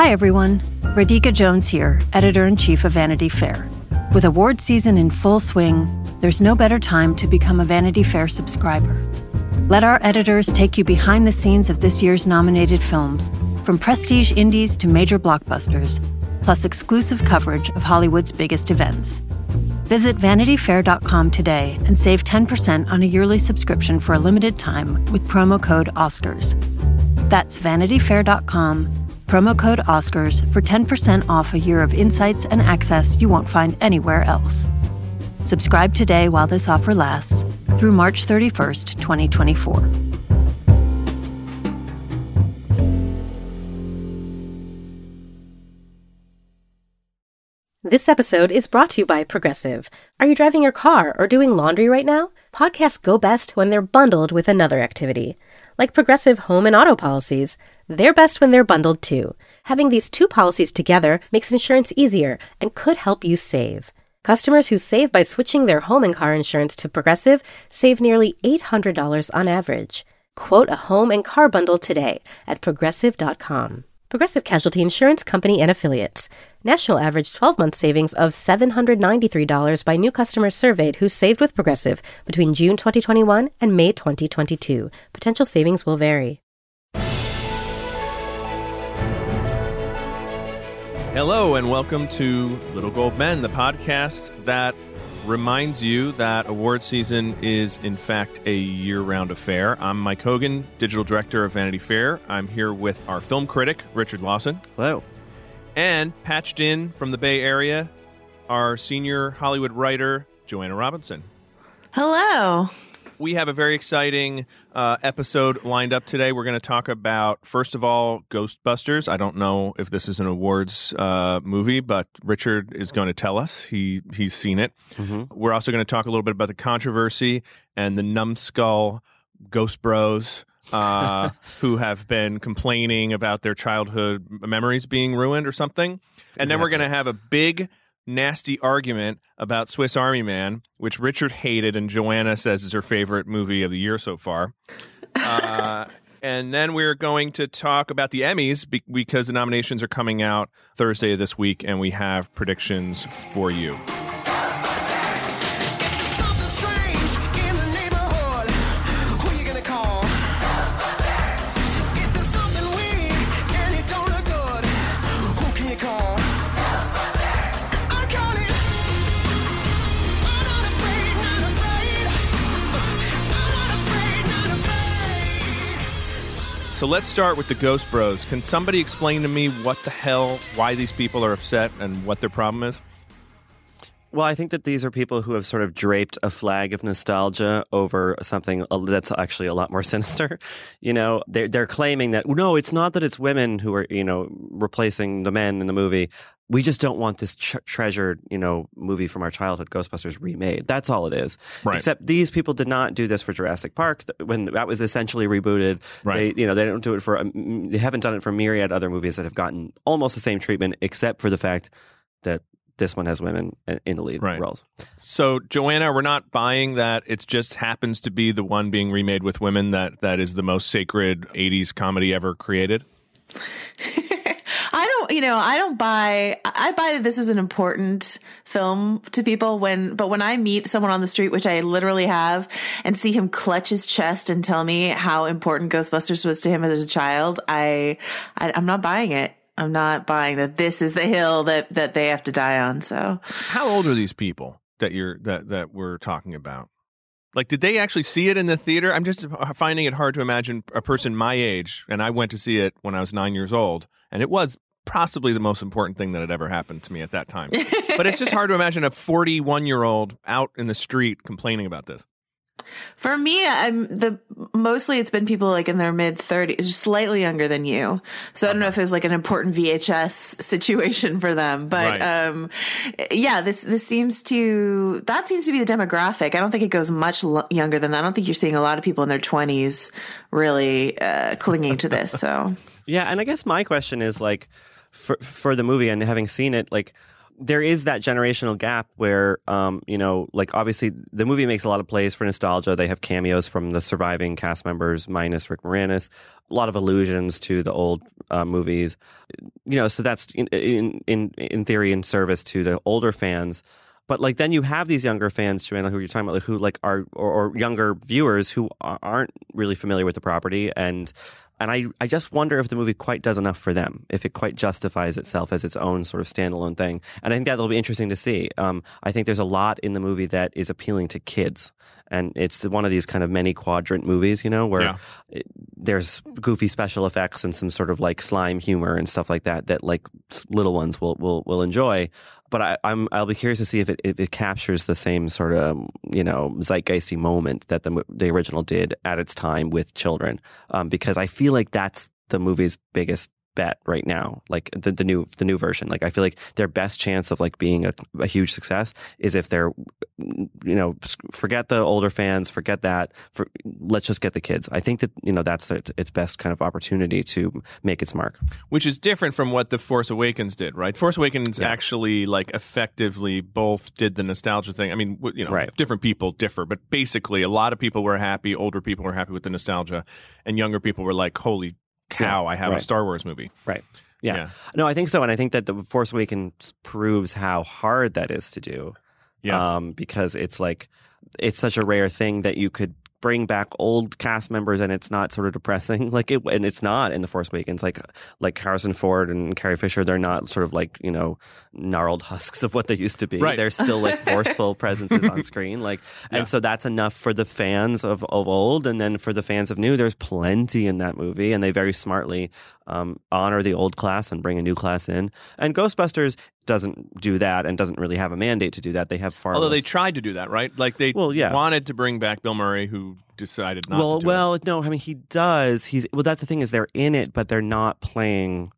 Hi, everyone. Radhika Jones here, editor in chief of Vanity Fair. With award season in full swing, there's no better time to become a Vanity Fair subscriber. Let our editors take you behind the scenes of this year's nominated films, from prestige indies to major blockbusters, plus exclusive coverage of Hollywood's biggest events. Visit vanityfair.com today and save 10% on a yearly subscription for a limited time with promo code OSCARS. That's vanityfair.com, promo code OSCARS for 10% off a year of insights and access you won't find anywhere else. Subscribe today while this offer lasts through March 31st, 2024. This episode is brought to you by Progressive. Are you driving your car or doing laundry right now? Podcasts go best when they're bundled with another activity. Like Progressive home and auto policies, they're best when they're bundled too. Having these two policies together makes insurance easier and could help you save. Customers who save by switching their home and car insurance to Progressive save nearly $800 on average. Quote a home and car bundle today at progressive.com. Progressive Casualty Insurance Company and Affiliates. National average 12 month savings of $793 by new customers surveyed who saved with Progressive between June 2021 and May 2022. Potential savings will vary. Hello, and welcome to Little Gold Men, the podcast that reminds you that award season is, in fact, a year round affair. I'm Mike Hogan, digital director of Vanity Fair. I'm here with our film critic, Richard Lawson. Hello. And patched in from the Bay Area, our senior Hollywood writer, Joanna Robinson. Hello we have a very exciting uh, episode lined up today. We're going to talk about, first of all, Ghostbusters. I don't know if this is an awards uh, movie, but Richard is going to tell us. He he's seen it. Mm-hmm. We're also going to talk a little bit about the controversy and the numbskull Ghost Bros. uh, who have been complaining about their childhood memories being ruined or something. And exactly. then we're going to have a big nasty argument about Swiss Army Man, which Richard hated and Joanna says is her favorite movie of the year so far. Uh, and then we're going to talk about the Emmys be- because the nominations are coming out Thursday of this week, and we have predictions for you. So let's start with the Ghost Bros. Can somebody explain to me what the hell, why these people are upset and what their problem is? Well, I think that these are people who have sort of draped a flag of nostalgia over something that's actually a lot more sinister. You know, they're, they're claiming that, no, it's not that it's women who are, you know, replacing the men in the movie. We just don't want this ch- treasured, you know, movie from our childhood, Ghostbusters, remade. That's all it is. Right. Except these people did not do this for Jurassic Park when that was essentially rebooted. Right. They, you know, they don't do it for, um, they haven't done it for myriad other movies that have gotten almost the same treatment, except for the fact that this one has women in the lead right. roles. So, Joanna, we're not buying that. It just happens to be the one being remade with women that that is the most sacred '80s comedy ever created. I don't, you know, I don't buy. I buy that this is an important film to people when, but when I meet someone on the street, which I literally have, and see him clutch his chest and tell me how important Ghostbusters was to him as a child, I, I I'm not buying it. I'm not buying that this is the hill that that they have to die on. So, how old are these people that you're that that we're talking about? Like, did they actually see it in the theater? I'm just finding it hard to imagine a person my age, and I went to see it when I was nine years old, and it was possibly the most important thing that had ever happened to me at that time. but it's just hard to imagine a 41 year old out in the street complaining about this. For me, I'm the mostly it's been people like in their mid 30s, slightly younger than you. So I don't know if it was like an important VHS situation for them, but right. um, yeah, this this seems to that seems to be the demographic. I don't think it goes much lo- younger than that. I don't think you're seeing a lot of people in their 20s really uh, clinging to this. So yeah, and I guess my question is like for for the movie and having seen it, like there is that generational gap where, um, you know, like obviously the movie makes a lot of plays for nostalgia. They have cameos from the surviving cast members minus Rick Moranis, a lot of allusions to the old uh, movies. You know, so that's in, in in theory in service to the older fans. But like then you have these younger fans, Joanna, who you're talking about, like, who like are or, or younger viewers who aren't really familiar with the property and and I, I just wonder if the movie quite does enough for them, if it quite justifies itself as its own sort of standalone thing. And I think that'll be interesting to see. Um, I think there's a lot in the movie that is appealing to kids. And it's one of these kind of many quadrant movies, you know, where yeah. it, there's goofy special effects and some sort of like slime humor and stuff like that that like little ones will will, will enjoy but I, am I'll be curious to see if it if it captures the same sort of you know zeitgeisty moment that the the original did at its time with children, um, because I feel like that's the movie's biggest bet right now like the, the new the new version. Like i feel like their best chance of like being a, a, huge success is if they're you know forget the older fans forget that for let's just get the kids. I think that you know that's the, its best kind of opportunity to make its mark. Which is different from what the force awakens did right? Force awakens yeah. actually like effectively both did the nostalgia thing. I mean you know right. different people differ but basically a lot of people were happy older people were happy with the nostalgia and younger people were like holy cow, yeah, I have right. a Star Wars movie. Right. Yeah. yeah. No, I think so. And I think that The Force Awakens proves how hard that is to do. Yeah. Um, because it's like, it's such a rare thing that you could bring back old cast members and it's not sort of depressing? Like it and it's not in the force awakens. Like like harrison ford and carrie fisher they're not sort of like you know gnarled husks of what they used to be. Right. they're still like forceful presences on screen. Like and yeah. so that's enough for the fans of, of old. And then for the fans of new there's plenty in that movie. And they very smartly um, honor the old class and bring a new class in and ghostbusters doesn't do that and doesn't really have a mandate to do that. They have far. Although less... they tried to do that, right? Like they well, yeah. wanted to bring back Bill Murray, who decided not. Well, well, it. no. I mean, he does. He's well. That's the thing is they're in it, but they're not playing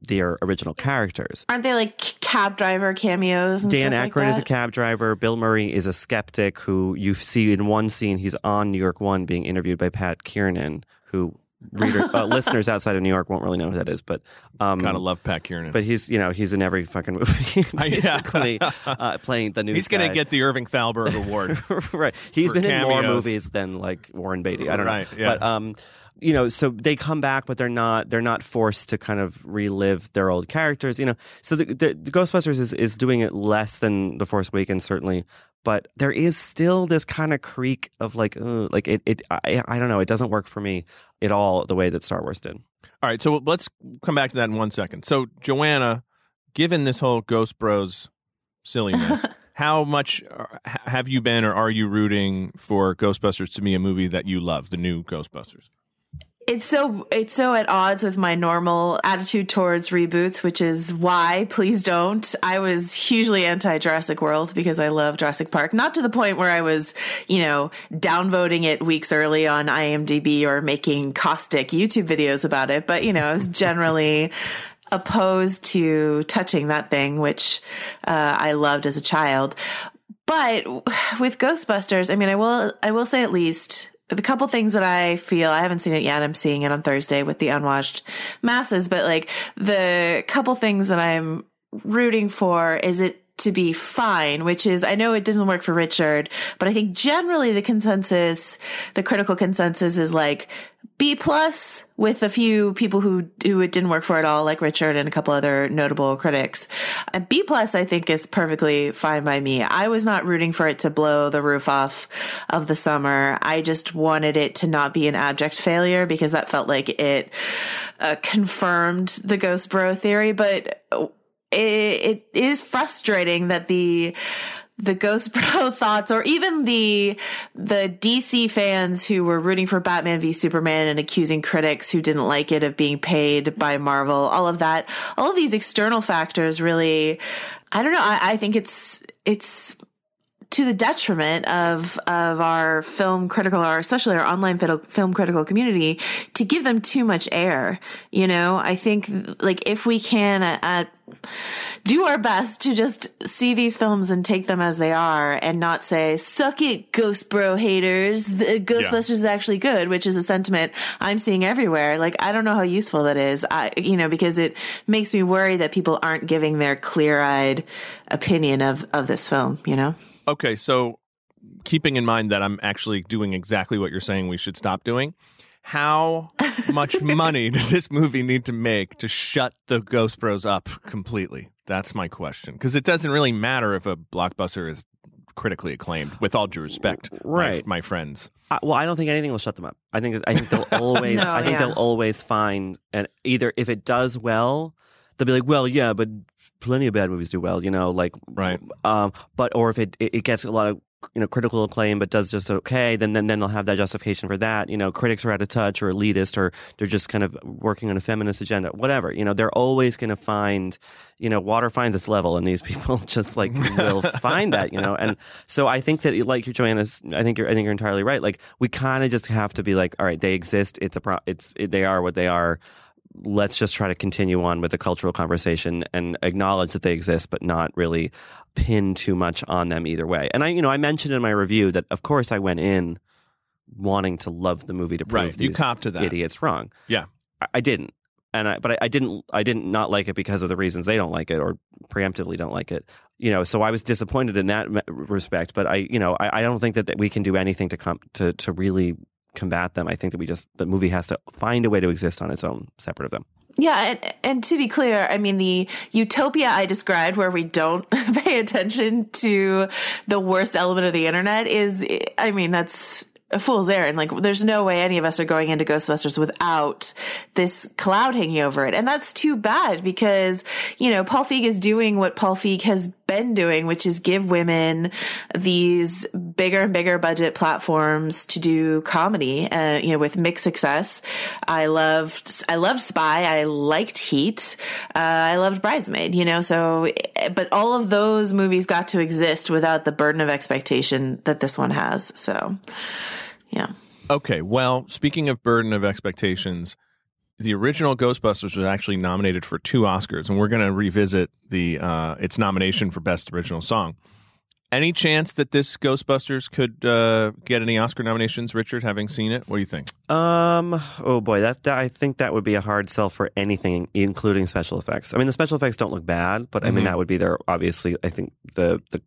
their original characters. Aren't they like cab driver cameos? Dan Aykroyd like is a cab driver. Bill Murray is a skeptic who you see in one scene. He's on New York One being interviewed by Pat Kiernan, who reader uh, listeners outside of New York won't really know who that is, but um, kind of love Pat Kiernan. But he's you know he's in every fucking movie basically uh, playing the new. He's going to get the Irving Thalberg Award, right? He's been cameos. in more movies than like Warren Beatty. I don't right, know, yeah. but um, you know, so they come back, but they're not they're not forced to kind of relive their old characters. You know, so the, the, the Ghostbusters is is doing it less than the Force Awakens certainly, but there is still this kind of creak of like, uh, like it, it I, I don't know, it doesn't work for me at all the way that Star Wars did. All right, so let's come back to that in one second. So, Joanna, given this whole Ghost Bros silliness, how much uh, have you been or are you rooting for Ghostbusters to be a movie that you love, the new Ghostbusters? It's so it's so at odds with my normal attitude towards reboots, which is why please don't. I was hugely anti Jurassic World because I love Jurassic Park, not to the point where I was, you know, downvoting it weeks early on IMDb or making caustic YouTube videos about it, but you know, I was generally opposed to touching that thing, which uh, I loved as a child. But with Ghostbusters, I mean, I will I will say at least the couple things that I feel I haven't seen it yet. I'm seeing it on Thursday with the unwashed masses, but like the couple things that I'm rooting for is it to be fine, which is, I know it doesn't work for Richard, but I think generally the consensus, the critical consensus is like B plus with a few people who, who it didn't work for at all, like Richard and a couple other notable critics. And B plus, I think is perfectly fine by me. I was not rooting for it to blow the roof off of the summer. I just wanted it to not be an abject failure because that felt like it uh, confirmed the ghost bro theory, but it, is frustrating that the the Ghost Bro thoughts or even the the DC fans who were rooting for Batman v Superman and accusing critics who didn't like it of being paid by Marvel, all of that, all of these external factors really I don't know, I, I think it's it's to the detriment of of our film critical or especially our online film critical community to give them too much air you know? I think like if we can uh, uh, do our best to just see these films and take them as they are and not say suck it ghost bro haters. The ghostbusters yeah. is actually good which is a sentiment i'm seeing everywhere. Like i don't know how useful that is. I you know because it makes me worry that people aren't giving their clear-eyed opinion of of this film you know Okay, so keeping in mind that I'm actually doing exactly what you're saying we should stop doing, How much money does this movie need to make to shut the Ghost Bros up completely? That's my question. Because it doesn't really matter if a blockbuster is critically acclaimed. With all due respect, right, my, my friends. Uh, well, I don't think anything will shut them up. I think I think they'll always no, I think yeah. they'll always find and either if it does well, they'll be like, well, yeah, but plenty of bad movies do well, you know, like Right. Um, but or if it it, it gets a lot of you know critical acclaim but does just okay then then then they'll have that justification for that you know critics are out of touch or elitist or they're just kind of working on a feminist agenda whatever you know they're always going to find you know water finds its level and these people just like will find that you know and so i think that like your joanna's i think you're i think you're entirely right like we kind of just have to be like all right they exist it's a pro it's it, they are what they are let's just try to continue on with the cultural conversation and acknowledge that they exist, but not really pin too much on them either way. And I, you know, I mentioned in my review that of course I went in wanting to love the movie to prove Right. You these cop to that. idiots wrong. Yeah. I, I didn't. And I, but I, I didn't, I didn't not like it because of the reasons they don't like it or preemptively don't like it. You know, so I was disappointed in that respect. But I, you know, I, I don't think that, that we can do anything to come to to really combat them. I think that we just the movie has to find a way to exist on its own, separate of them. Yeah, and, and to be clear, I mean the utopia I described, where we don't pay attention to the worst element of the internet, is I mean that's a fool's errand. Like, there's no way any of us are going into Ghostbusters without this cloud hanging over it, and that's too bad because you know Paul Feig is doing what Paul Feig has been doing, which is give women these bigger and bigger budget platforms to do comedy, uh, you know, with mixed success. I loved, I loved Spy. I liked Heat. Uh, I loved Bridesmaid, you know, so, but all of those movies got to exist without the burden of expectation that this one has. So, yeah. Okay, well, speaking of burden of expectations, the original Ghostbusters was actually nominated for two Oscars, and we're going to revisit the uh, its nomination for Best Original Song. Any chance that this Ghostbusters could uh, get any Oscar nominations, Richard? Having seen it, what do you think? Um. Oh boy, that, that I think that would be a hard sell for anything, including special effects. I mean, the special effects don't look bad, but I mean Mhm. that would be their obviously. I think the the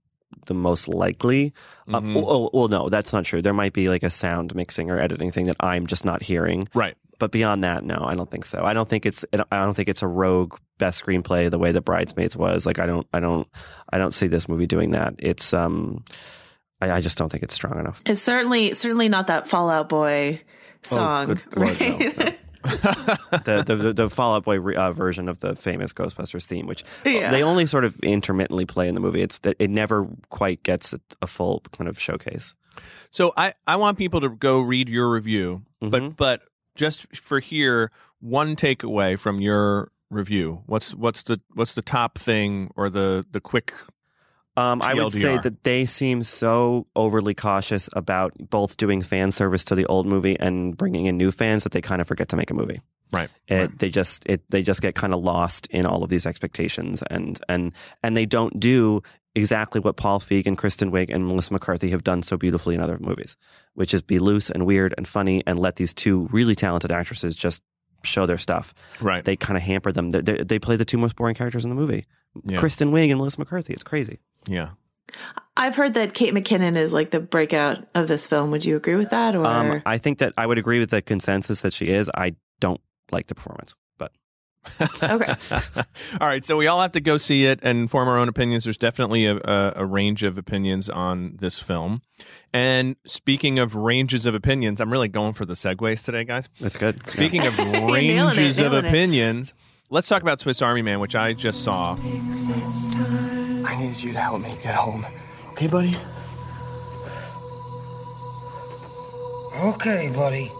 the most likely. Um, Mhm. oh, well, no, that's not true. There might be like a sound mixing or editing thing that I'm just not hearing. Right. But beyond that, no, I don't think so. I don't think it's. I don't think it's a rogue best screenplay the way that Bridesmaids was. Like I don't. I don't. I don't see this movie doing that. It's. Um. I, I just don't think it's strong enough. It's certainly, certainly not that Fall Out Boy song, Oh, good Lord, no, right? no. the, the the the Fall Out Boy re- uh, version of the famous Ghostbusters theme, which Yeah. they only sort of intermittently play in the movie. It's it never quite gets a, a full kind of showcase. So I, I want people to go read your review, Mhm. but but just for here, one takeaway from your review. What's what's the what's the top thing or the the quick Um, I would say that they seem so overly cautious about both doing fan service to the old movie and bringing in new fans that they kind of forget to make a movie. right? It, right. They just it they just get kind of lost in all of these expectations and and and they don't do exactly what Paul Feig and Kristen Wiig and Melissa McCarthy have done so beautifully in other movies, which is be loose and weird and funny and let these two really talented actresses just show their stuff. Right. They kind of hamper them. They, they, they play the two most boring characters in the movie: Yeah. Kristen Wiig and Melissa McCarthy. It's crazy. yeah. I've heard that Kate McKinnon is like the breakout of this film. Would you agree with that? Or Um, I think that I would agree with the consensus that she is. I don't like the performance, but okay, all right, so we all have to go see it and form our own opinions. There's definitely a, a, a range of opinions on this film. And speaking of ranges of opinions, I'm really going for the segues today, guys. That's good. Speaking of nailing it, ranges of nailing it. opinions, let's talk about Swiss Army Man, which I just saw. I needed you to help me get home. Okay, buddy? Okay, buddy.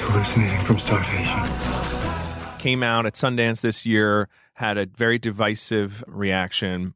Or I'm hallucinating from starvation. Came out at Sundance this year, had a very divisive reaction.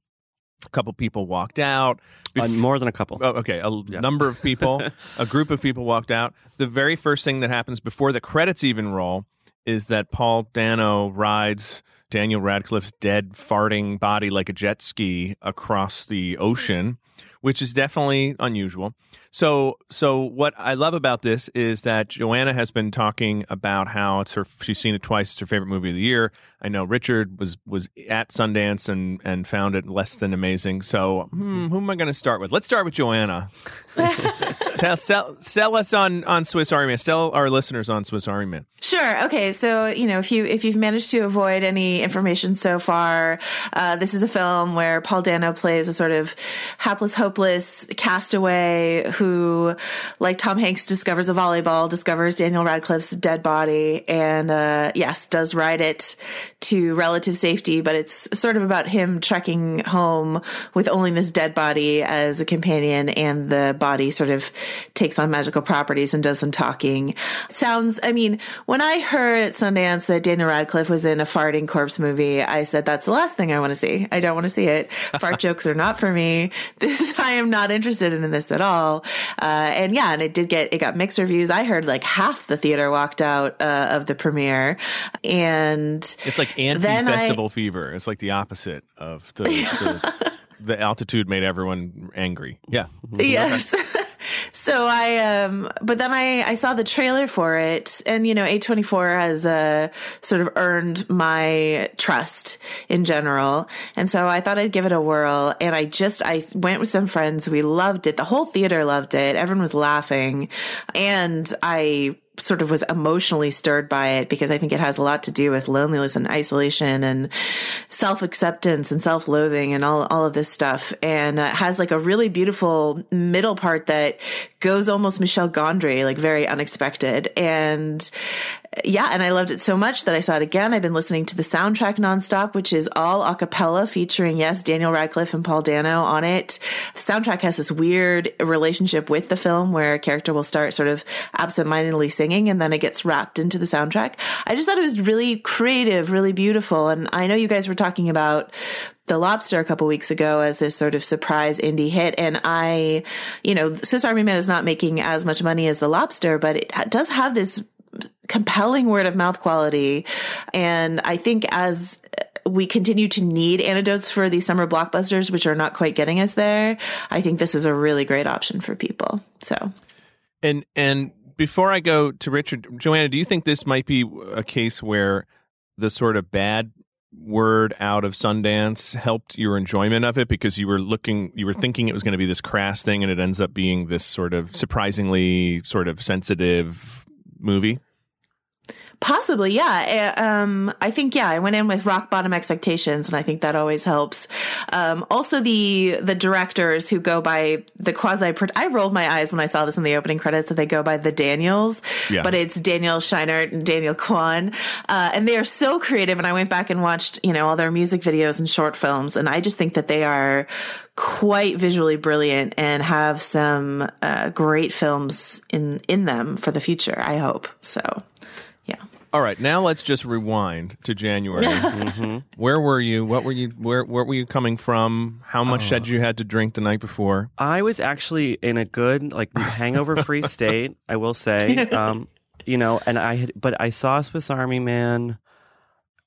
A couple people walked out. Uh, more than a couple. Oh, okay, a number of people, a group of people walked out. The very first thing that happens before the credits even roll is that Paul Dano rides Daniel Radcliffe's dead, farting body like a jet ski across the ocean, which is definitely unusual. So, so what I love about this is that Joanna has been talking about how it's her. She's seen it twice. It's her favorite movie of the year. I know Richard was was at Sundance and and found it less than amazing. So, hmm, who am I going to start with? Let's start with Joanna. Tell, sell, sell us on on Swiss Army Man. Sell our listeners on Swiss Army Man. Sure. Okay. So you know, if you if you've managed to avoid any information so far, uh, this is a film where Paul Dano plays a sort of hapless, hopeless castaway who, like Tom Hanks, discovers a volleyball, discovers Daniel Radcliffe's dead body, and uh, yes, does ride it to relative safety. But it's sort of about him trekking home with only this dead body as a companion, and the body sort of takes on magical properties and does some talking. It sounds. I mean, when I heard at Sundance that Daniel Radcliffe was in a farting corpse movie, I said that's the last thing I want to see. I don't want to see it. Fart jokes are not for me. This I am not interested in this at all. Uh, and yeah, and it did get it got mixed reviews. I heard like half the theater walked out uh, of the premiere, and it's like anti-festival fever. It's like the opposite of the. the, the altitude made everyone angry. Yeah. Yes. so I um but then I I saw the trailer for it. And you know A24 has uh sort of earned my trust in general. And so I thought I'd give it a whirl. And I just I went with some friends. We loved it. The whole theater loved it. Everyone was laughing. And I sort of was emotionally stirred by it because I think it has a lot to do with loneliness and isolation and self acceptance and self loathing and all, all of this stuff. And uh, has like a really beautiful middle part that goes almost Michel Gondry, like very unexpected. And yeah, and I loved it so much that I saw it again. I've been listening to the soundtrack nonstop, which is all a cappella featuring, yes, Daniel Radcliffe and Paul Dano on it. The soundtrack has this weird relationship with the film where a character will start sort of absentmindedly singing and then it gets wrapped into the soundtrack. I just thought it was really creative, really beautiful. And I know you guys were talking about the Lobster a couple weeks ago as this sort of surprise indie hit. And I, you know, Swiss Army Man is not making as much money as The Lobster, but it does have this compelling word of mouth quality. And I think as we continue to need antidotes for these summer blockbusters, which are not quite getting us there, I think this is a really great option for people. So, and, and, before I go to Richard, Joanna, do you think this might be a case where the sort of bad word out of Sundance helped your enjoyment of it because you were looking, you were thinking it was going to be this crass thing, and it ends up being this sort of surprisingly sort of sensitive movie? Possibly, yeah. Um, I think yeah, I went in with rock bottom expectations, and I think that always helps. Um, also, the the directors who go by the quasi. I rolled my eyes when I saw this in the opening credits that they go by the Daniels, yeah. but it's Daniel Scheinert and Daniel Kwan, uh, and they are so creative. And I went back and watched you know all their music videos and short films, and I just think that they are quite visually brilliant and have some uh, great films in in them for the future. I hope so. Yeah. All right, now let's just rewind to January. mm-hmm. Where were you? What were you? Where where were you coming from? How much oh. you had to drink the night before? I was actually in a good, like, hangover-free state. I will say, um, you know, and I had, but I saw Swiss Army Man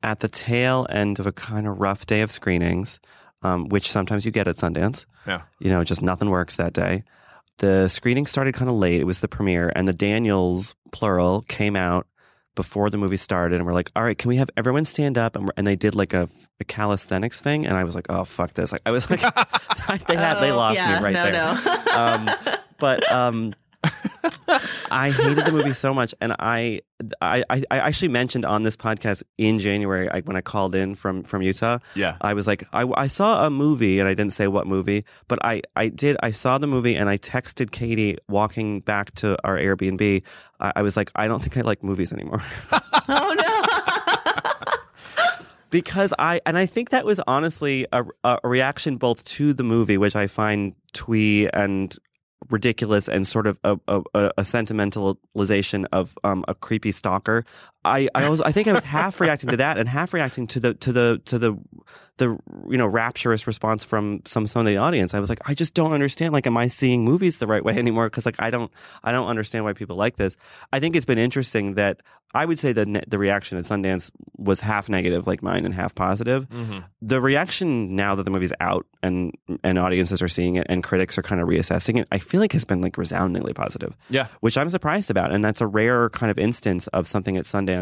at the tail end of a kind of rough day of screenings, um, which sometimes you get at Sundance. Yeah, you know, just nothing works that day. The screening started kind of late. It was the premiere, and the Daniels plural came out before the movie started and we're like, all right, can we have everyone stand up? And, and they did like a, a, calisthenics thing. And I was like, oh, fuck this. Like, I was like, they had, oh, they lost yeah, me right no, there. No. um, but, um, I hated the movie so much, and I, I, I actually mentioned on this podcast in January I, when I called in from from Utah. Yeah, I was like, I, I saw a movie, and I didn't say what movie, but I, I did. I saw the movie, and I texted Katie walking back to our Airbnb. I, I was like, I don't think I like movies anymore. oh no. because I and I think that was honestly a, a, reaction both to the movie, which I find twee and ridiculous and sort of a, a, a sentimentalization of um, a creepy stalker. I I was I think I was half reacting to that and half reacting to the to the to the the you know rapturous response from some some of the audience. I was like, I just don't understand. Like, am I seeing movies the right way anymore? Because like I don't I don't understand why people like this. I think it's been interesting that I would say that the reaction at Sundance was half negative, like mine, and half positive. Mm-hmm. The reaction now that the movie's out and and audiences are seeing it and critics are kind of reassessing it, I feel like has been like resoundingly positive. Yeah, which I'm surprised about, and that's a rare kind of instance of something at Sundance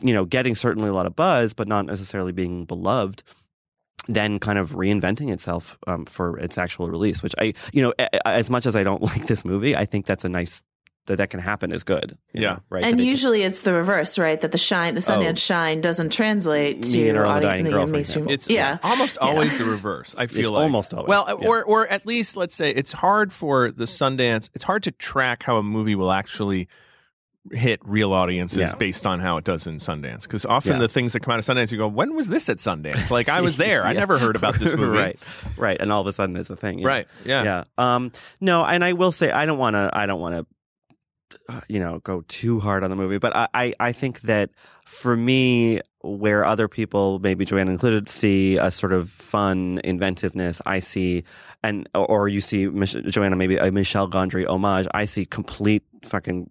you know, getting certainly a lot of buzz, but not necessarily being beloved then kind of reinventing itself um, for its actual release, which I, you know, as much as I don't like this movie, I think that's a nice that that can happen is good. Yeah, know, right. And usually it it's the reverse, right? That the shine, the Sundance oh, shine, doesn't translate to audience, mainstream. It's yeah, almost always yeah. the reverse. I feel it's like almost always. Well, yeah. or or at least let's say it's hard for the Sundance. It's hard to track how a movie will actually hit real audiences yeah. based on how it does in Sundance. Because often yeah. the things that come out of Sundance, you go, when was this at Sundance? Like I was there. yeah. I never heard about this movie. right, right, and all of a sudden it's a thing. Right. Yeah. Yeah. Um. No, and I will say I don't want to. I don't want to. Uh, you know, go too hard on the movie, but I, I, I think that for me, where other people, maybe Joanna included, see a sort of fun inventiveness, I see, and or you see Joanna maybe a Michel Gondry homage. I see complete fucking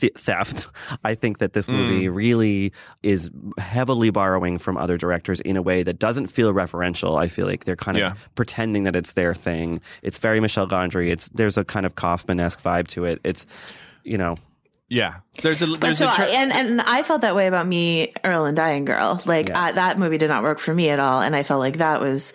th- theft. I think that this movie mm. really is heavily borrowing from other directors in a way that doesn't feel referential. I feel like they're kind of yeah. pretending that it's their thing. It's very Michel Gondry. It's there's a kind of Kaufman esque vibe to it. It's you know yeah, there's a there's so a tra- and and I felt that way about me, Earl and Dying Girl. Like yeah. I, that movie did not work for me at all, and I felt like that was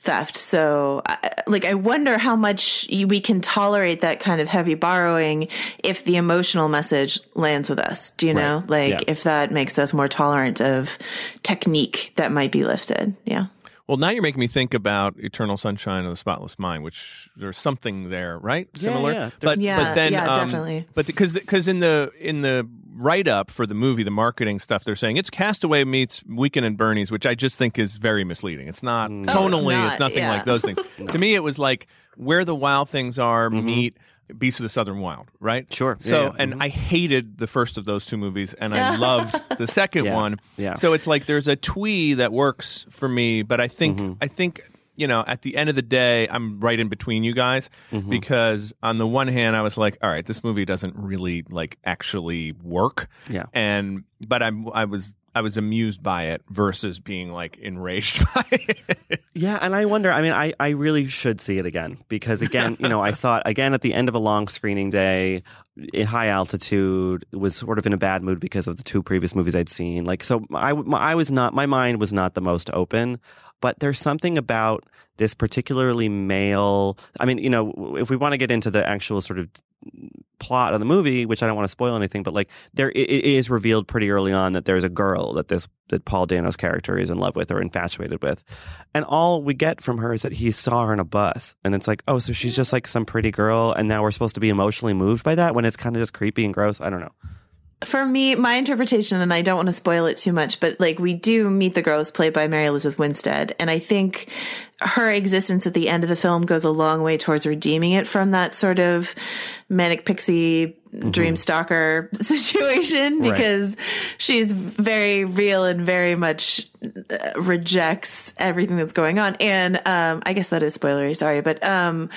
theft. So, like, I wonder how much we can tolerate that kind of heavy borrowing if the emotional message lands with us. Do you right. know, like, yeah. if that makes us more tolerant of technique that might be lifted? Yeah. Well, now you're making me think about Eternal Sunshine of the Spotless Mind, which there's something there, right? Similar, yeah, yeah. but yeah, but then yeah, um, definitely. But because because in the in the write up for the movie, the marketing stuff, they're saying it's Castaway meets Weekend at Bernie's, which I just think is very misleading. It's not mm. tonally, oh, it's, not, it's, nothing like those things. no. To me, it was like where the wild things are mm-hmm. meet Beasts of the Southern Wild, right? Sure. So, yeah, and mm-hmm. I hated the first of those two movies, and I loved the second yeah. one. Yeah. So it's like there's a twee that works for me, but I think mm-hmm. I think you know at the end of the day, I'm right in between you guys mm-hmm. because on the one hand, I was like, all right, this movie doesn't really like actually work. Yeah. And but I'm I was I was amused by it versus being like enraged by it. Yeah, and I wonder. I mean, I, I really should see it again because again, you know, I saw it again at the end of a long screening day in high altitude. Was sort of in a bad mood because of the two previous movies I'd seen. Like, so I I was not my mind was not the most open. But there's something about this particularly male. I mean, you know, if we want to get into the actual sort of plot of the movie, which I don't want to spoil anything, but like there it is revealed pretty early on that there's a girl that this that Paul Dano's character is in love with or infatuated with, and all we get from her is that he saw her in a bus, and it's like, oh, so she's just like some pretty girl, and now we're supposed to be emotionally moved by that when it's kind of just creepy and gross. I don't know for me, my interpretation, and I don't want to spoil it too much, but like we do meet the girls played by Mary Elizabeth Winstead. And I think her existence at the end of the film goes a long way towards redeeming it from that sort of manic pixie mm-hmm. dream stalker situation because right. she's very real and very much uh, rejects everything that's going on. And, um, I guess that is spoilery. Sorry. But, um,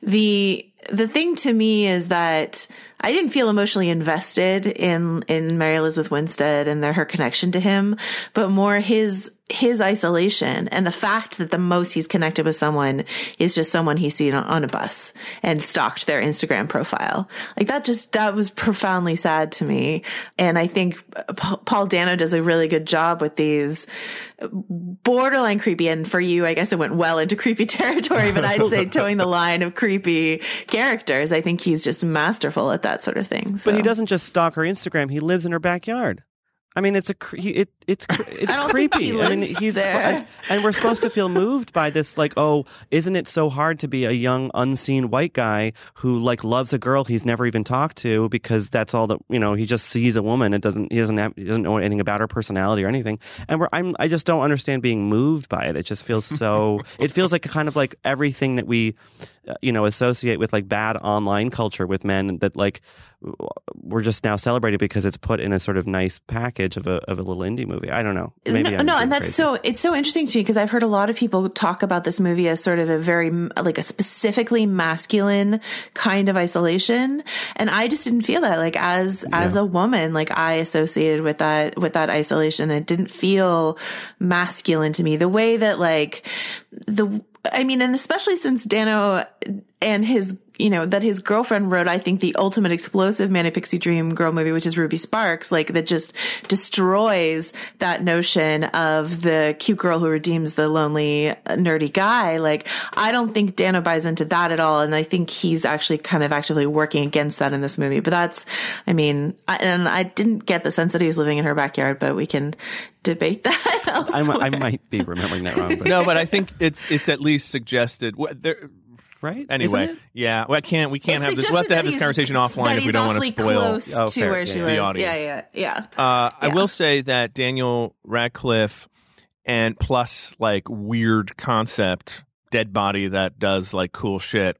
the, the thing to me is that I didn't feel emotionally invested in in Mary Elizabeth Winstead and their, her connection to him, but more his his isolation and the fact that the most he's connected with someone is just someone he's seen on a bus and stalked their Instagram profile. Like that just, that was profoundly sad to me. And I think Paul Dano does a really good job with these borderline creepy. And for you, I guess it went well into creepy territory, but I'd say toeing the line of creepy characters. I think he's just masterful at that sort of thing. So. But he doesn't just stalk her Instagram. He lives in her backyard. I mean, it's a it it's it's creepy. he I mean, he's there. and we're supposed to feel moved by this. Like, oh, isn't it so hard to be a young, unseen white guy who like loves a girl he's never even talked to because that's all that you know. He just sees a woman. It doesn't. He doesn't have. He doesn't know anything about her personality or anything. And we're. I'm. I just don't understand being moved by it. It just feels so. it feels like kind of like everything that we, uh, you know, associate with like bad online culture with men that like we're just now celebrating because it's put in a sort of nice package of a of a little indie movie. I don't know. Maybe no, no and that's crazy. so it's so interesting to me because I've heard a lot of people talk about this movie as sort of a very like a specifically masculine kind of isolation, and I just didn't feel that. Like as as a woman, like I associated with that with that isolation. It didn't feel masculine to me the way that like the I mean, and especially since Dano and his, you know, that his girlfriend wrote, I think, the ultimate explosive Manic Pixie Dream girl movie, which is Ruby Sparks, like that just destroys that notion of the cute girl who redeems the lonely, uh, nerdy guy. Like, I don't think Dano buys into that at all. And I think he's actually kind of actively working against that in this movie. But that's, I mean, I, and I didn't get the sense that he was living in her backyard, but we can debate that. I, I might be remembering that wrong. But, no, but I think it's it's at least suggested. There, right? anyway, Isn't yeah, well, I can't. We can't It's have this. We'll have suggested to have that this he's- conversation offline if we don't want to awfully spoil. close Oh, to fair. where she Yeah. The lives. audience. Yeah, yeah, yeah. Uh, I will say that Daniel Radcliffe and plus like weird concept dead body that does like cool shit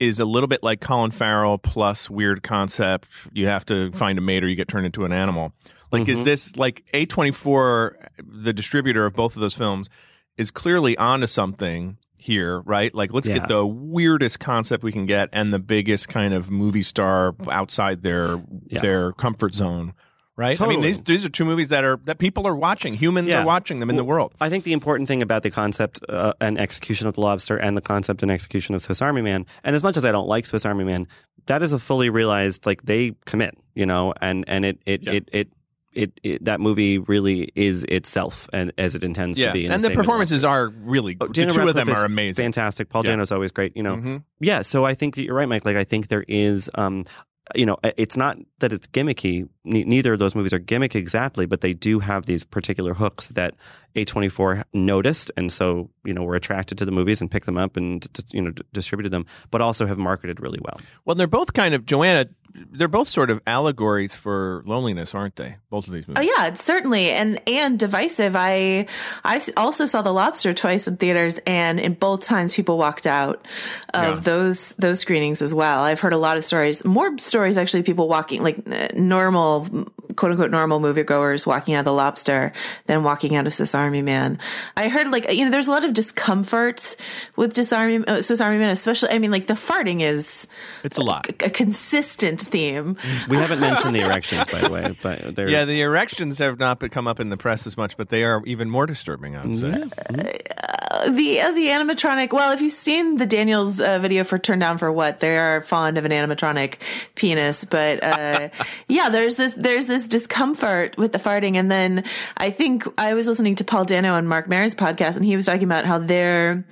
is a little bit like Colin Farrell plus weird concept. You have to find a mate or you get turned into an animal. Like, is this like A24, the distributor of both of those films, is clearly onto something here, right? Like, let's Yeah. get the weirdest concept we can get and the biggest kind of movie star outside their Yeah. their comfort zone. Right. I mean, these these are two movies that are that people are watching. Humans Yeah. are watching them in the world. I think the important thing about the concept uh, and execution of the lobster and the concept and execution of Swiss Army Man, and as much as I don't like Swiss Army Man, that is a fully realized like they commit, you know, and and it it it, it it it that movie really is itself and as it intends to be. and the with performances are really Oh, the two of them are amazing. Fantastic. Paul Yeah. Dano's always great. You know, Mhm. yeah. So I think that you're right, Mike. Like I think there is, um, you know, it's not that it's gimmicky. Ne- neither of those movies are gimmick exactly, but they do have these particular hooks that A24 noticed, and so you know we're attracted to the movies and pick them up and you know d- distributed them, but also have marketed really well. Well, they're both kind of Joanna. They're both sort of allegories for loneliness, aren't they? Both of these movies. Oh yeah, certainly and and divisive. I I also saw The Lobster twice in theaters, and in both times people walked out of Yeah. those those screenings as well. I've heard a lot of stories, more stories actually. People walking like uh, normal, quote unquote, normal moviegoers walking out of The Lobster than walking out of Swiss Army Man. I heard like you know there's a lot of discomfort with Swiss Army uh, Swiss Army Man, especially. I mean like the farting is It's a lot. a consistent theme. We haven't mentioned the erections, by the way, but they're Yeah, the erections have not come up in the press as much, but they are even more disturbing. I would say. The uh, the animatronic. Well, if you've seen the Daniels uh, video for "Turn Down for What," they are fond of an animatronic penis. But uh, yeah, there's this there's this discomfort with the farting, and then I think I was listening to Paul Dano on Marc Maron's podcast, and he was talking about how their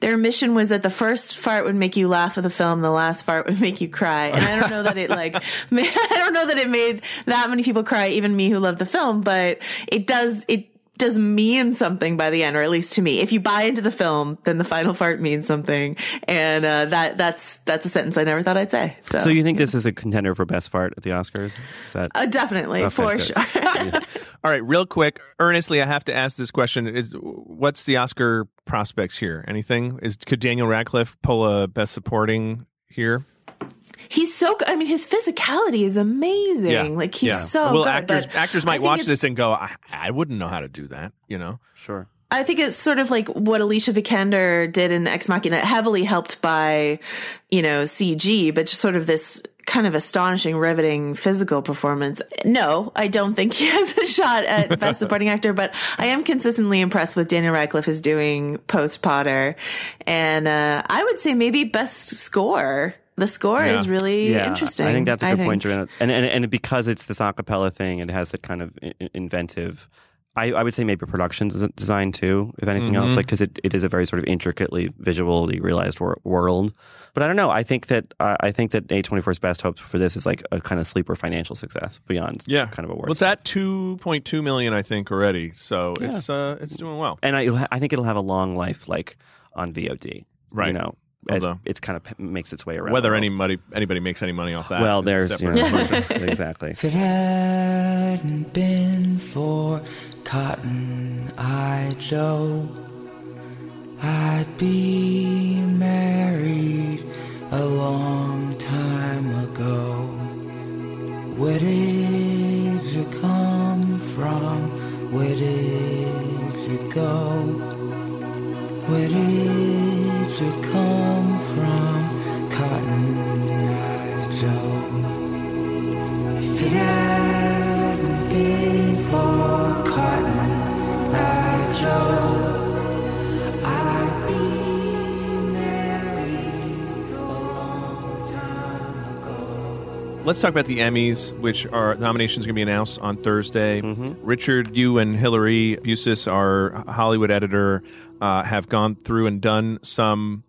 their mission was that the first fart would make you laugh at the film, the last fart would make you cry. And I don't know that it like I don't know that it made that many people cry, even me who loved the film, but it does it does mean something by the end, or at least to me. If you buy into the film, then the final fart means something, and uh, that that's that's a sentence I never thought I'd say. So, So you think this is a contender for best fart at the Oscars? Is that uh, definitely Okay, for good. sure. All right, real quick, earnestly, I have to ask this question: Is what's the Oscar prospects here? Anything? Is could Daniel Radcliffe pull a Best Supporting here? He's so. good. I mean, his physicality is amazing. Like he's yeah. so well. good. actors but actors might watch this and go, I, "I wouldn't know how to do that." You know. sure? I think it's sort of like what Alicia Vikander did in Ex Machina, heavily helped by, you know, CG, but just sort of this kind of astonishing, riveting physical performance. No, I don't think he has a shot at Best Supporting Actor, but I am consistently impressed with Daniel Radcliffe is doing post Potter. And uh, I would say maybe Best Score. The score Yeah. is really yeah, interesting. I think that's a good point, think. Joanna. And, and and because it's this acapella thing, it has that kind of i- i- inventive I, I would say maybe production design too, if anything Mhm. else, like because it, it is a very sort of intricately visually realized wor- world. But I don't know. I think that uh, I think that A24's best hopes for this is like a kind of sleeper financial success beyond Yeah. kind of awards. Well, it's at two point two million, I think, already. So it's uh, it's doing well. and I I think it'll have a long life like on VOD. Right. You know, as Although- it's kind of p- makes its way around. Whether anybody anybody makes any money off that. well, there's you know, exactly. If it hadn't been for Cotton Eye Joe, I'd be married a long time ago. Where did you come from? Where did you go? Where did you Let's talk about the Emmys, which are nominations going to be announced on Thursday. Mm-hmm. Richard, you and Hillary Busis, our Hollywood editor, uh, have gone through and done some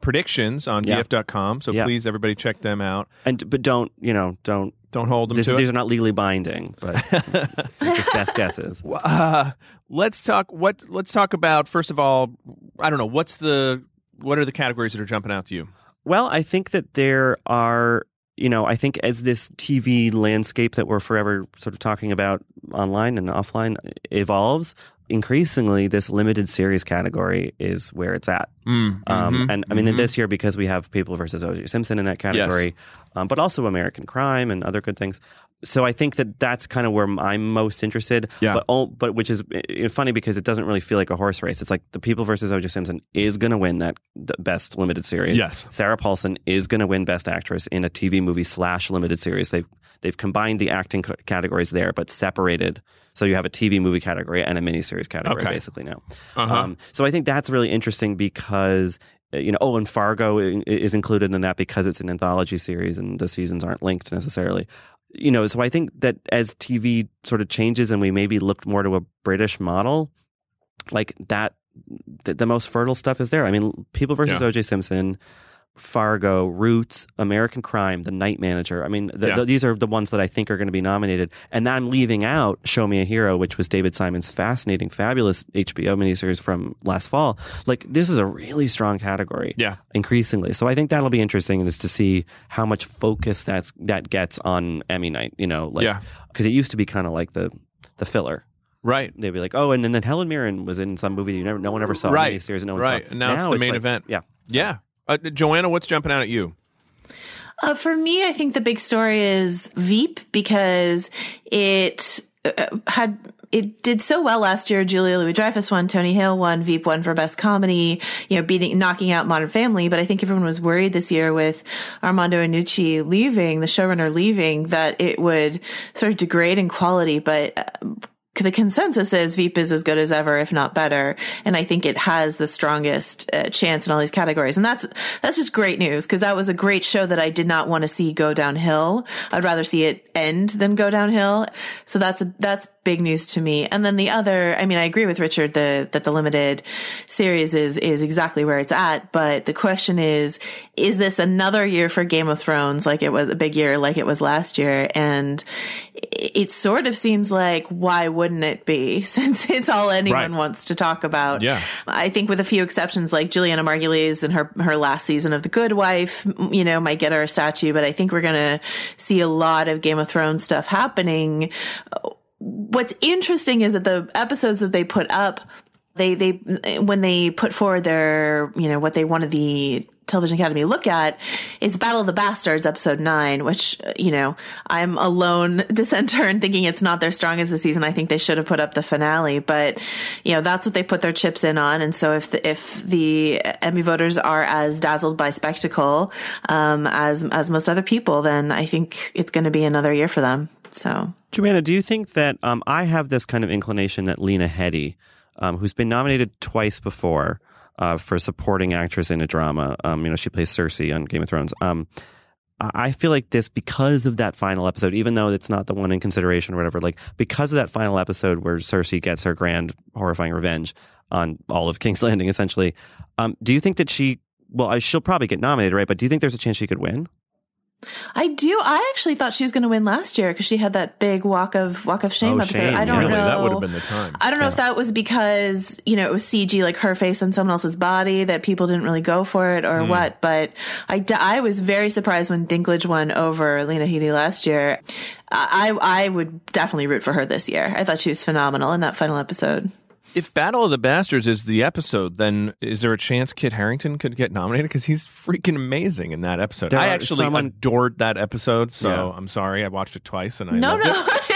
predictions on Yeah. VF.com. So Yeah. please, everybody, check them out. And but don't you know don't. Don't hold them This, these it. are not legally binding, but just best guesses. uh, let's talk. What? Let's talk about first of all. I don't know. What's the what are the categories that are jumping out to you? Well, I think that there are, you know, I think as this TV landscape that we're forever sort of talking about online and offline evolves, increasingly this limited series category is where it's at. Mm, Um, mhm, and I mean, mhm. this year because we have People versus O.J. Simpson in that category, um, but also American Crime and other good things. So I think that that's kind of where I'm most interested. Yeah. But all, but which is funny because it doesn't really feel like a horse race. It's like the People versus O.J. Simpson is going to win that the best limited series. Yes. Sarah Paulson is going to win Best Actress in a TV movie slash limited series. They've they've combined the acting c- categories there, but separated. So you have a TV movie category and a miniseries category Okay. basically now. Uh-huh. Um, so I think that's really interesting because uh, you know, oh, and Fargo is included in that because it's an anthology series and the seasons aren't linked necessarily. You know, so I think that as TV sort of changes and we maybe look more to a British model, like that, the, the most fertile stuff is there. I mean, People versus Yeah. O.J. Simpson, Fargo, Roots, American Crime, The Night Manager. I mean, the, Yeah. the- these are the ones that I think are going to be nominated. And then I'm leaving out Show Me a Hero, which was David Simon's fascinating, fabulous HBO miniseries from last fall. Like, this is a really strong category. Yeah. Increasingly. So I think that'll be interesting is to see how much focus that's, that gets on Emmy night, you know, like, Yeah. because it used to be kind of like the, the filler. Right. They'd be like, oh, and, then Helen Mirren was in some movie you never, no one ever saw. Right. And no one Right. saw. And now it's the main like- event. Yeah. Yeah. Uh, Joanna, what's jumping out at you? Uh, for me, I think the big story is Veep because it uh, had it did so well last year. Julia Louis Dreyfus won, Tony Hale won, Veep won for best comedy. You know, beating knocking out Modern Family. But I think everyone was worried this year with Armando Iannucci leaving, the showrunner leaving, that it would sort of degrade in quality. But uh, the consensus is Veep is as good as ever, if not better. And I think it has the strongest uh, chance in all these categories. And that's, that's just great news because that was a great show that I did not want to see go downhill. I'd rather see it end than go downhill. So that's, that's big news to me. And then the other, I mean, I agree with Richard the, that the limited series is, is exactly where it's at. But the question is, is this another year for Game of Thrones like it was a big year like it was last year? And it it sort of seems like why wouldn't it be since it's all anyone Right. wants to talk about Yeah. i think with a few exceptions like julianna margulies and her her last season of the good wife you know might get her a statue but i think we're gonna see a lot of game of thrones stuff happening what's interesting is that the episodes that they put up they they when they put forward their you know what they wanted the television academy to look at it's battle of the bastards episode 9 which you know i'm a lone dissenter and thinking it's not their strongest this season. I think they should have put up the finale but you know that's what they put their chips in on. And so if the, if the emmy voters are as dazzled by spectacle um, as as most other people then i think it's going to be another year for them. So Joanna, do you think that um, I have this kind of inclination that Lena Headey, um, who's been nominated twice before uh, for supporting actress in a drama, um, you know, she plays Cersei on Game of Thrones. Um, I feel like this because of that final episode, even though it's not the one in consideration or whatever, like because of that final episode where Cersei gets her grand, horrifying revenge on all of King's Landing, essentially. Um, do you think that she, well, she'll probably get nominated, right? But do you think there's a chance she could win? I do. I actually thought she was going to win last year because she had that big walk of walk of shame Oh, episode. shame. I don't Really, know. that would have been the time. I don't know if that was because you know it was CG, like her face on someone else's body, that people didn't really go for it, or Hmm. what. But I I was very surprised when Dinklage won over Lena Headey last year. I I would definitely root for her this year. I thought she was phenomenal in that final episode. If Battle of the Bastards is the episode, then is there a chance Kit Harington could get nominated? Because he's freaking amazing in that episode. There I actually someone- adored that episode, so Yeah. I'm sorry. I watched it twice and I No, loved it.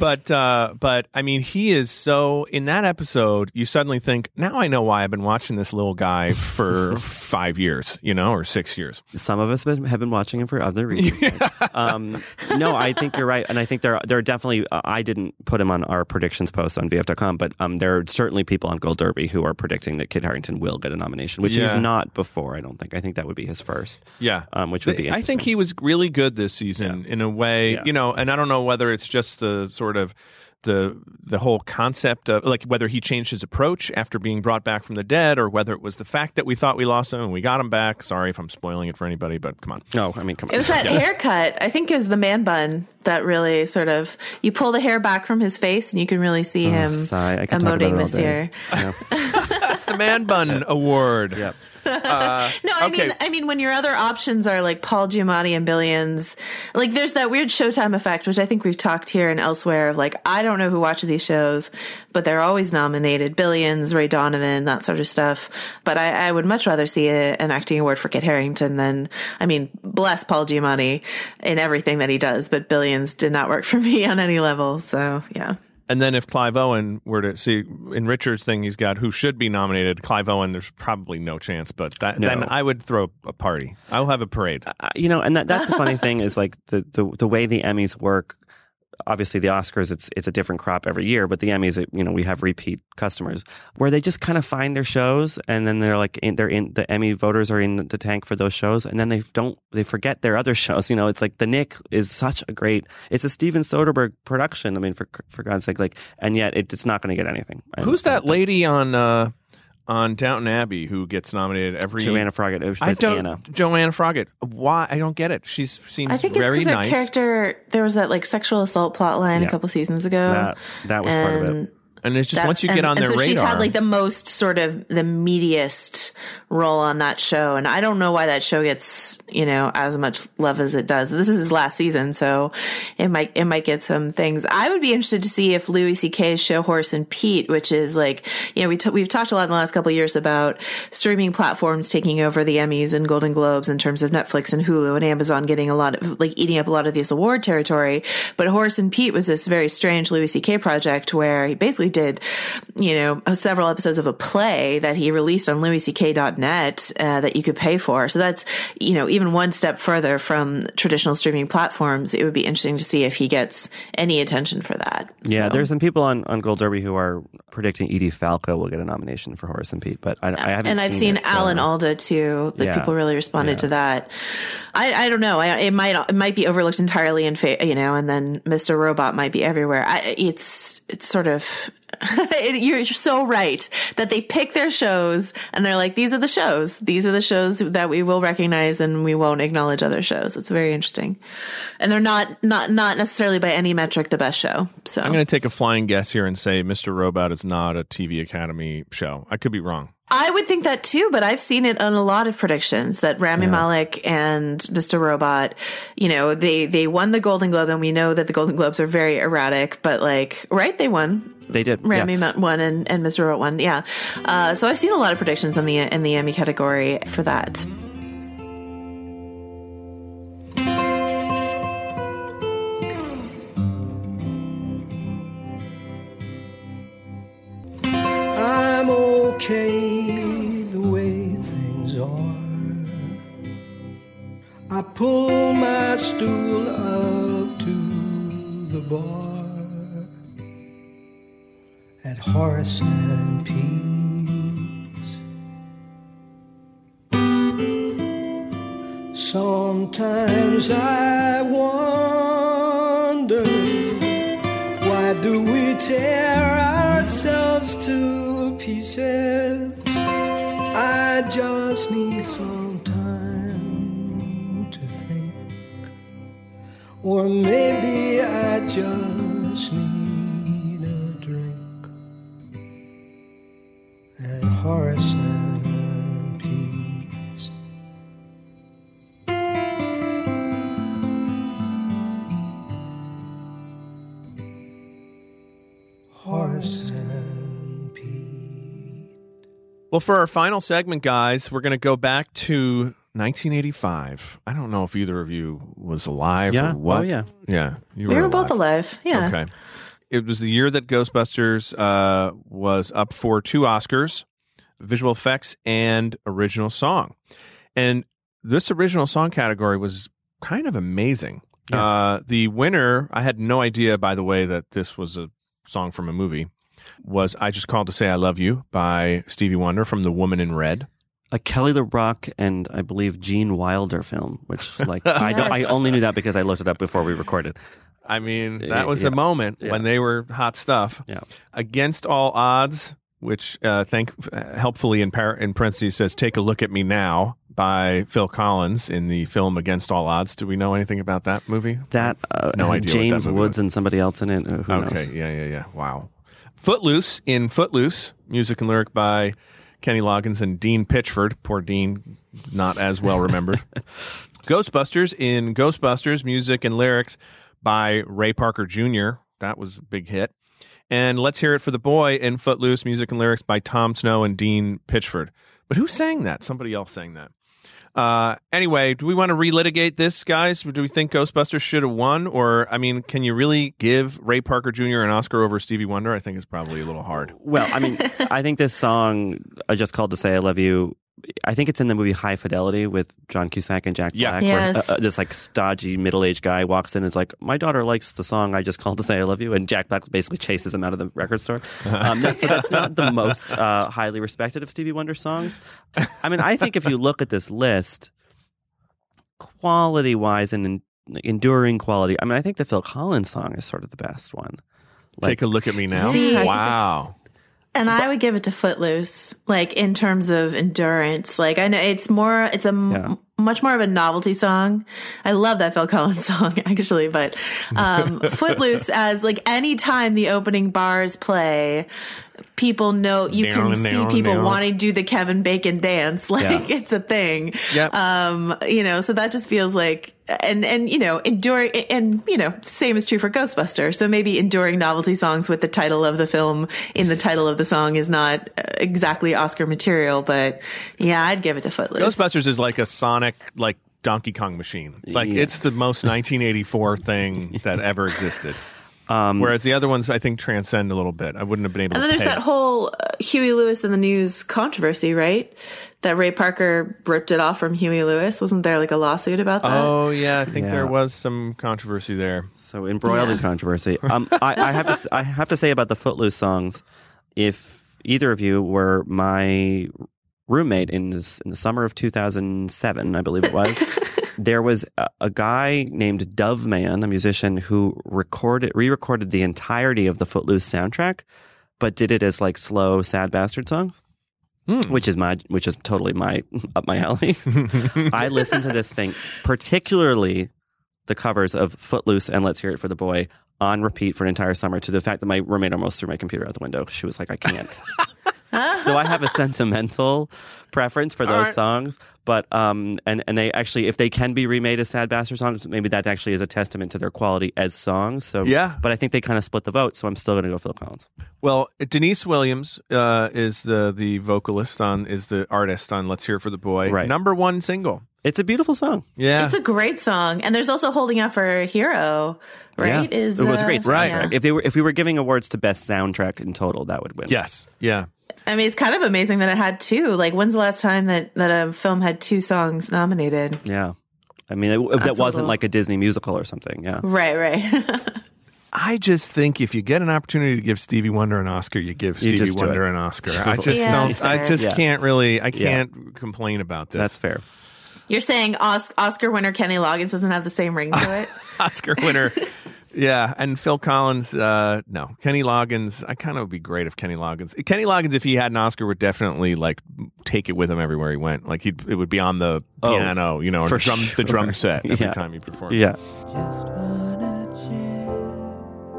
no, it's okay. But uh, but I mean, he is so in that episode. You suddenly think, now I know why I've been watching this little guy for five years, you know, or six years. Some of us have been watching him for other reasons. um, no, I think you're right, and I think there there are definitely. Uh, I didn't put him on our predictions post on VF.com, but um, there are certainly people on Gold Derby who are predicting that Kit Harington will get a nomination, which Yeah. he's not before. I don't think. I think that would be his first. Yeah, um, which would be. I think he was really good this season in a way, Yeah. you know. And I don't know whether it's just the sort of the the whole concept of like whether he changed his approach after being brought back from the dead, or whether it was the fact that we thought we lost him and we got him back. Sorry if I'm spoiling it for anybody, but come on. No, I mean, come on. It was that haircut. I think it was the man bun that really sort of you pull the hair back from his face and you can really see oh, him Oh, sigh. I could talk about it emoting this day. year. Yeah. That's the Man Bun Award. Yep. Uh, No, I okay. mean, I mean, when your other options are like Paul Giamatti and Billions, like there's that weird Showtime effect, which I think we've talked here and elsewhere of like, I don't know who watches these shows, but they're always nominated. Billions, Ray Donovan, that sort of stuff. But I, I would much rather see a, an acting award for Kit Harington than, I mean, bless Paul Giamatti in everything that he does, but Billions did not work for me on any level. So yeah. And then if Clive Owen were to see in Richard's thing, he's got who should be nominated. Clive Owen, there's probably no chance, but that, No. then I would throw a party. I'll have a parade. Uh, you know, and that that's the funny thing is like the, the the way the Emmys work. Obviously, the Oscars it's it's a different crop every year, but the Emmys, you know, we have repeat customers where they just kind of find their shows, and then they're like, in, they're in the Emmy voters are in the tank for those shows, and then they don't they forget their other shows. You know, it's like The Knick is such a great, it's a Steven Soderbergh production. I mean, for for God's sake, like, and yet it, it's not going to get anything. Who's that lady on uh, on Downton Abbey who gets nominated every? Joanna Froggatt. Oh, it was I don't. Anna. Joanna Froggatt. Why? I don't get it. She seems I think it's very because her character, there was that like sexual assault plot line Yeah. a couple seasons ago. That that was part of and it. And it's just That's- once you get and- on their so radar. she's had like the most sort of the meatiest role on that show, and I don't know why that show gets you know as much love as it does. This is his last season, so it might it might get some things. I would be interested to see if Louis C.K.'s show Horace and Pete, which is like you know we t- we've talked a lot in the last couple of years about streaming platforms taking over the Emmys and Golden Globes in terms of Netflix and Hulu and Amazon getting a lot of like eating up a lot of this award territory. But Horace and Pete was this very strange Louis C.K. project where he basically did, you know, several episodes of a play that he released on louisck.net uh, that you could pay for. So that's, you know, even one step further from traditional streaming platforms. It would be interesting to see if he gets any attention for that. Yeah, So- there's some people on, on Gold Derby who are predicting Edie Falco will get a nomination for Horace and Pete, but I, I haven't. and I've seen it, so- Alan Alda too. That Yeah. people really responded Yeah. to that. I, I don't know. I, it might it might be overlooked entirely in fa- you know, and then Mr. Robot might be everywhere. I, it's it's sort of you're so right that they pick their shows and they're like, these are the shows. These are the shows that we will recognize and we won't acknowledge other shows. It's very interesting, and they're not not not necessarily by any metric the best show. So I'm going to take a flying guess here and say Mr. Robot is not a TV Academy show. I could be wrong. I would think that too, but I've seen it on a lot of predictions that Rami Malek and Mr. Robot, you know, they they won the Golden Globe, and we know that the Golden Globes are very erratic, but like, right? They won. They did. Rami yeah. Won and, and Mr. Robot won. Yeah. Uh, so I've seen a lot of predictions on the in the Emmy category for that. I'm okay pull my stool up to the bar at Horace and Pete's. Sometimes I wonder why do we tear ourselves to pieces? I just or maybe I just need a drink at Horace and Pete's. Horace and Pete. Well, for our final segment, guys, we're going to go back to 1985. I don't know if either of you was alive Yeah. or what. Oh, yeah. Yeah. You We were both alive. Yeah. Okay. It was the year that Ghostbusters uh, was up for two Oscars visual effects and original song. And this original song category was kind of amazing. Uh, the winner, I had no idea, by the way, that this was a song from a movie, was I Just Called to Say I Love You by Stevie Wonder from The Woman in Red. A Kelly LeBrock and I believe Gene Wilder film, which like I don't, I only knew that because I looked it up before we recorded. I mean, that was Yeah. the moment Yeah. when they were hot stuff. Yeah. Against all odds, which uh, thank helpfully in, par- in parentheses says "Take a look at me now" by Phil Collins in the film Against All Odds. Do we know anything about that movie? That uh, No idea James Woods was. and somebody else in it. Uh, Who okay, knows? yeah, yeah, yeah. Wow. Footloose in Footloose, music and lyric by Kenny Loggins and Dean Pitchford. Poor Dean, not as well remembered. Ghostbusters in Ghostbusters, music and lyrics by Ray Parker Jr. That was a big hit. And let's hear it for the boy in Footloose, music and lyrics by Tom Snow and Dean Pitchford. But who sang that? Somebody else sang that. Uh, anyway, do we want to relitigate this, guys? Do we think Ghostbusters should have won? Or, I mean, can you really give Ray Parker Jr. an Oscar over Stevie Wonder? I think it's probably a little hard. Well, I mean, I think this song I just called to say I love you. I think it's in the movie High Fidelity with John Cusack and Jack Yeah. Black. Yes. Where uh, uh, this like stodgy middle aged guy walks in and is like, "My daughter likes the song I just called to say I love you," and Jack Black basically chases him out of the record store. Um, that- so that's not the most uh, highly respected of Stevie Wonder songs. I mean, I think if you look at this list, quality wise and en- enduring quality, I mean, I think the Phil Collins song is sort of the best one. Like- Take a look at me now. See- wow. And I would give it to Footloose, like in terms of endurance. Like I know it's more, it's a m- Yeah. much more of a novelty song. I love that Phil Collins song actually, but um, Footloose as like any time the opening bars play, people know you can see people wanting to do the Kevin Bacon dance. Like Yeah. it's a thing. Yep. Um, you know, so that just feels like and and you know, enduring and you know, same is true for Ghostbusters. So maybe enduring novelty songs with the title of the film in the title of the song is not uh, exactly Oscar material, but yeah, I'd give it to Footloose. Ghostbusters is like a Sonic, like Donkey Kong machine. Like Yeah. it's the most 1984 thing that ever existed. Um, Whereas the other ones, I think, transcend a little bit. I wouldn't have been able And to. then there's pay. that whole uh, Huey Lewis and the News controversy, right? That Ray Parker ripped it off from Huey Lewis. Wasn't there like a lawsuit about that? Oh yeah, I think Yeah. there was some controversy there. So embroiled in controversy. Um, I, I have to s- I have to say about the Footloose songs, if either of you were my roommate in this, in the summer of 2007, I believe it was, there was a, a guy named Dovemen, a musician who recorded re-recorded the entirety of the Footloose soundtrack, but did it as like slow sad bastard songs. Hmm. Which is my, which is totally my up my alley. I listened to this thing, particularly the covers of Footloose and Let's Hear It for the Boy on repeat for an entire summer to the fact that my roommate almost threw my computer out the window. She was like, I can't. so I have a sentimental preference for those right. songs, but um, and and they actually, if they can be remade as sad bastard songs, maybe that actually is a testament to their quality as songs. So Yeah. but I think they kind of split the vote, so I'm still going to go Phil Collins. Well, Deniece Williams uh, is the the vocalist on is the artist on Let's Hear It for the Boy. Right. Number one single. It's a beautiful song. Yeah. It's a great song, and there's also "Holding Out for a Hero," right? Yeah. Is it was a uh, great Right. soundtrack. yeah. If they were, if we were giving awards to best soundtrack in total, that would win. yes. Yeah. I mean, it's kind of amazing that it had two. Like, when's the last time that that a film had two songs nominated? Yeah. I mean, it, that wasn't little- like a Disney musical or something. Yeah. Right, right. I just think if you get an opportunity to give Stevie Wonder an Oscar, you give Stevie just do Wonder an Oscar. I just Yeah, don't. I just Yeah. can't really. I can't complain about this. That's fair. You're saying Oscar winner Kenny Loggins doesn't have the same ring to it? Oscar winner. Yeah, and Phil Collins, uh, no. Kenny Loggins, I kind of would be great if Kenny Loggins, Kenny Loggins, if he had an Oscar, would definitely like take it with him everywhere he went. Like he, it would be on the oh, piano, you know, or drum, sure. the drum set every yeah. time he performed. Yeah.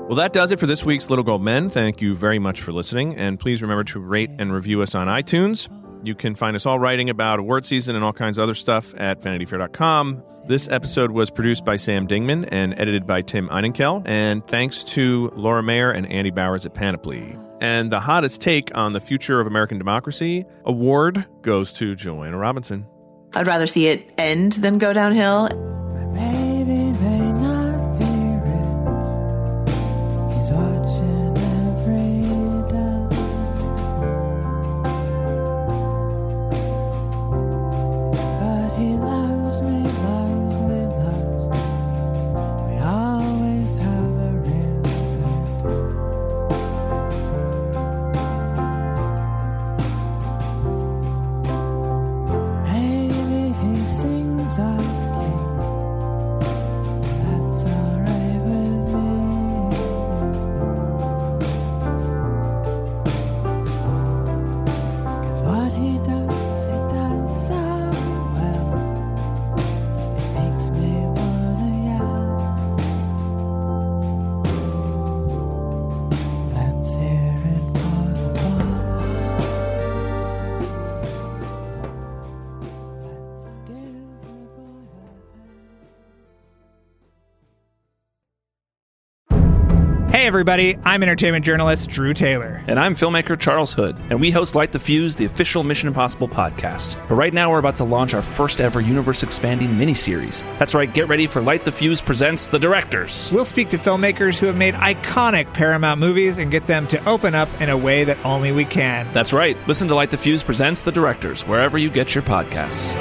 Well, that does it for this week's Little Gold Men. Thank you very much for listening, and please remember to rate and review us on iTunes. You can find us all writing about award season and all kinds of other stuff at vanityfair.com. This episode was produced by Sam Dingman and edited by Tim Einenkel. And thanks to Laura Mayer and Andy Bowers at Panoply. And the hottest take on the future of American democracy award goes to Joanna Robinson. I'd rather see it end than go downhill. Everybody, I'm entertainment journalist Drew Taylor. And I'm filmmaker Charles Hood. And we host Light the Fuse, the official Mission Impossible podcast. But right now, we're about to launch our first ever universe expanding miniseries. That's right, get ready for Light the Fuse Presents The Directors. We'll speak to filmmakers who have made iconic Paramount movies and get them to open up in a way that only we can. That's right. Listen to Light the Fuse Presents The Directors wherever you get your podcasts.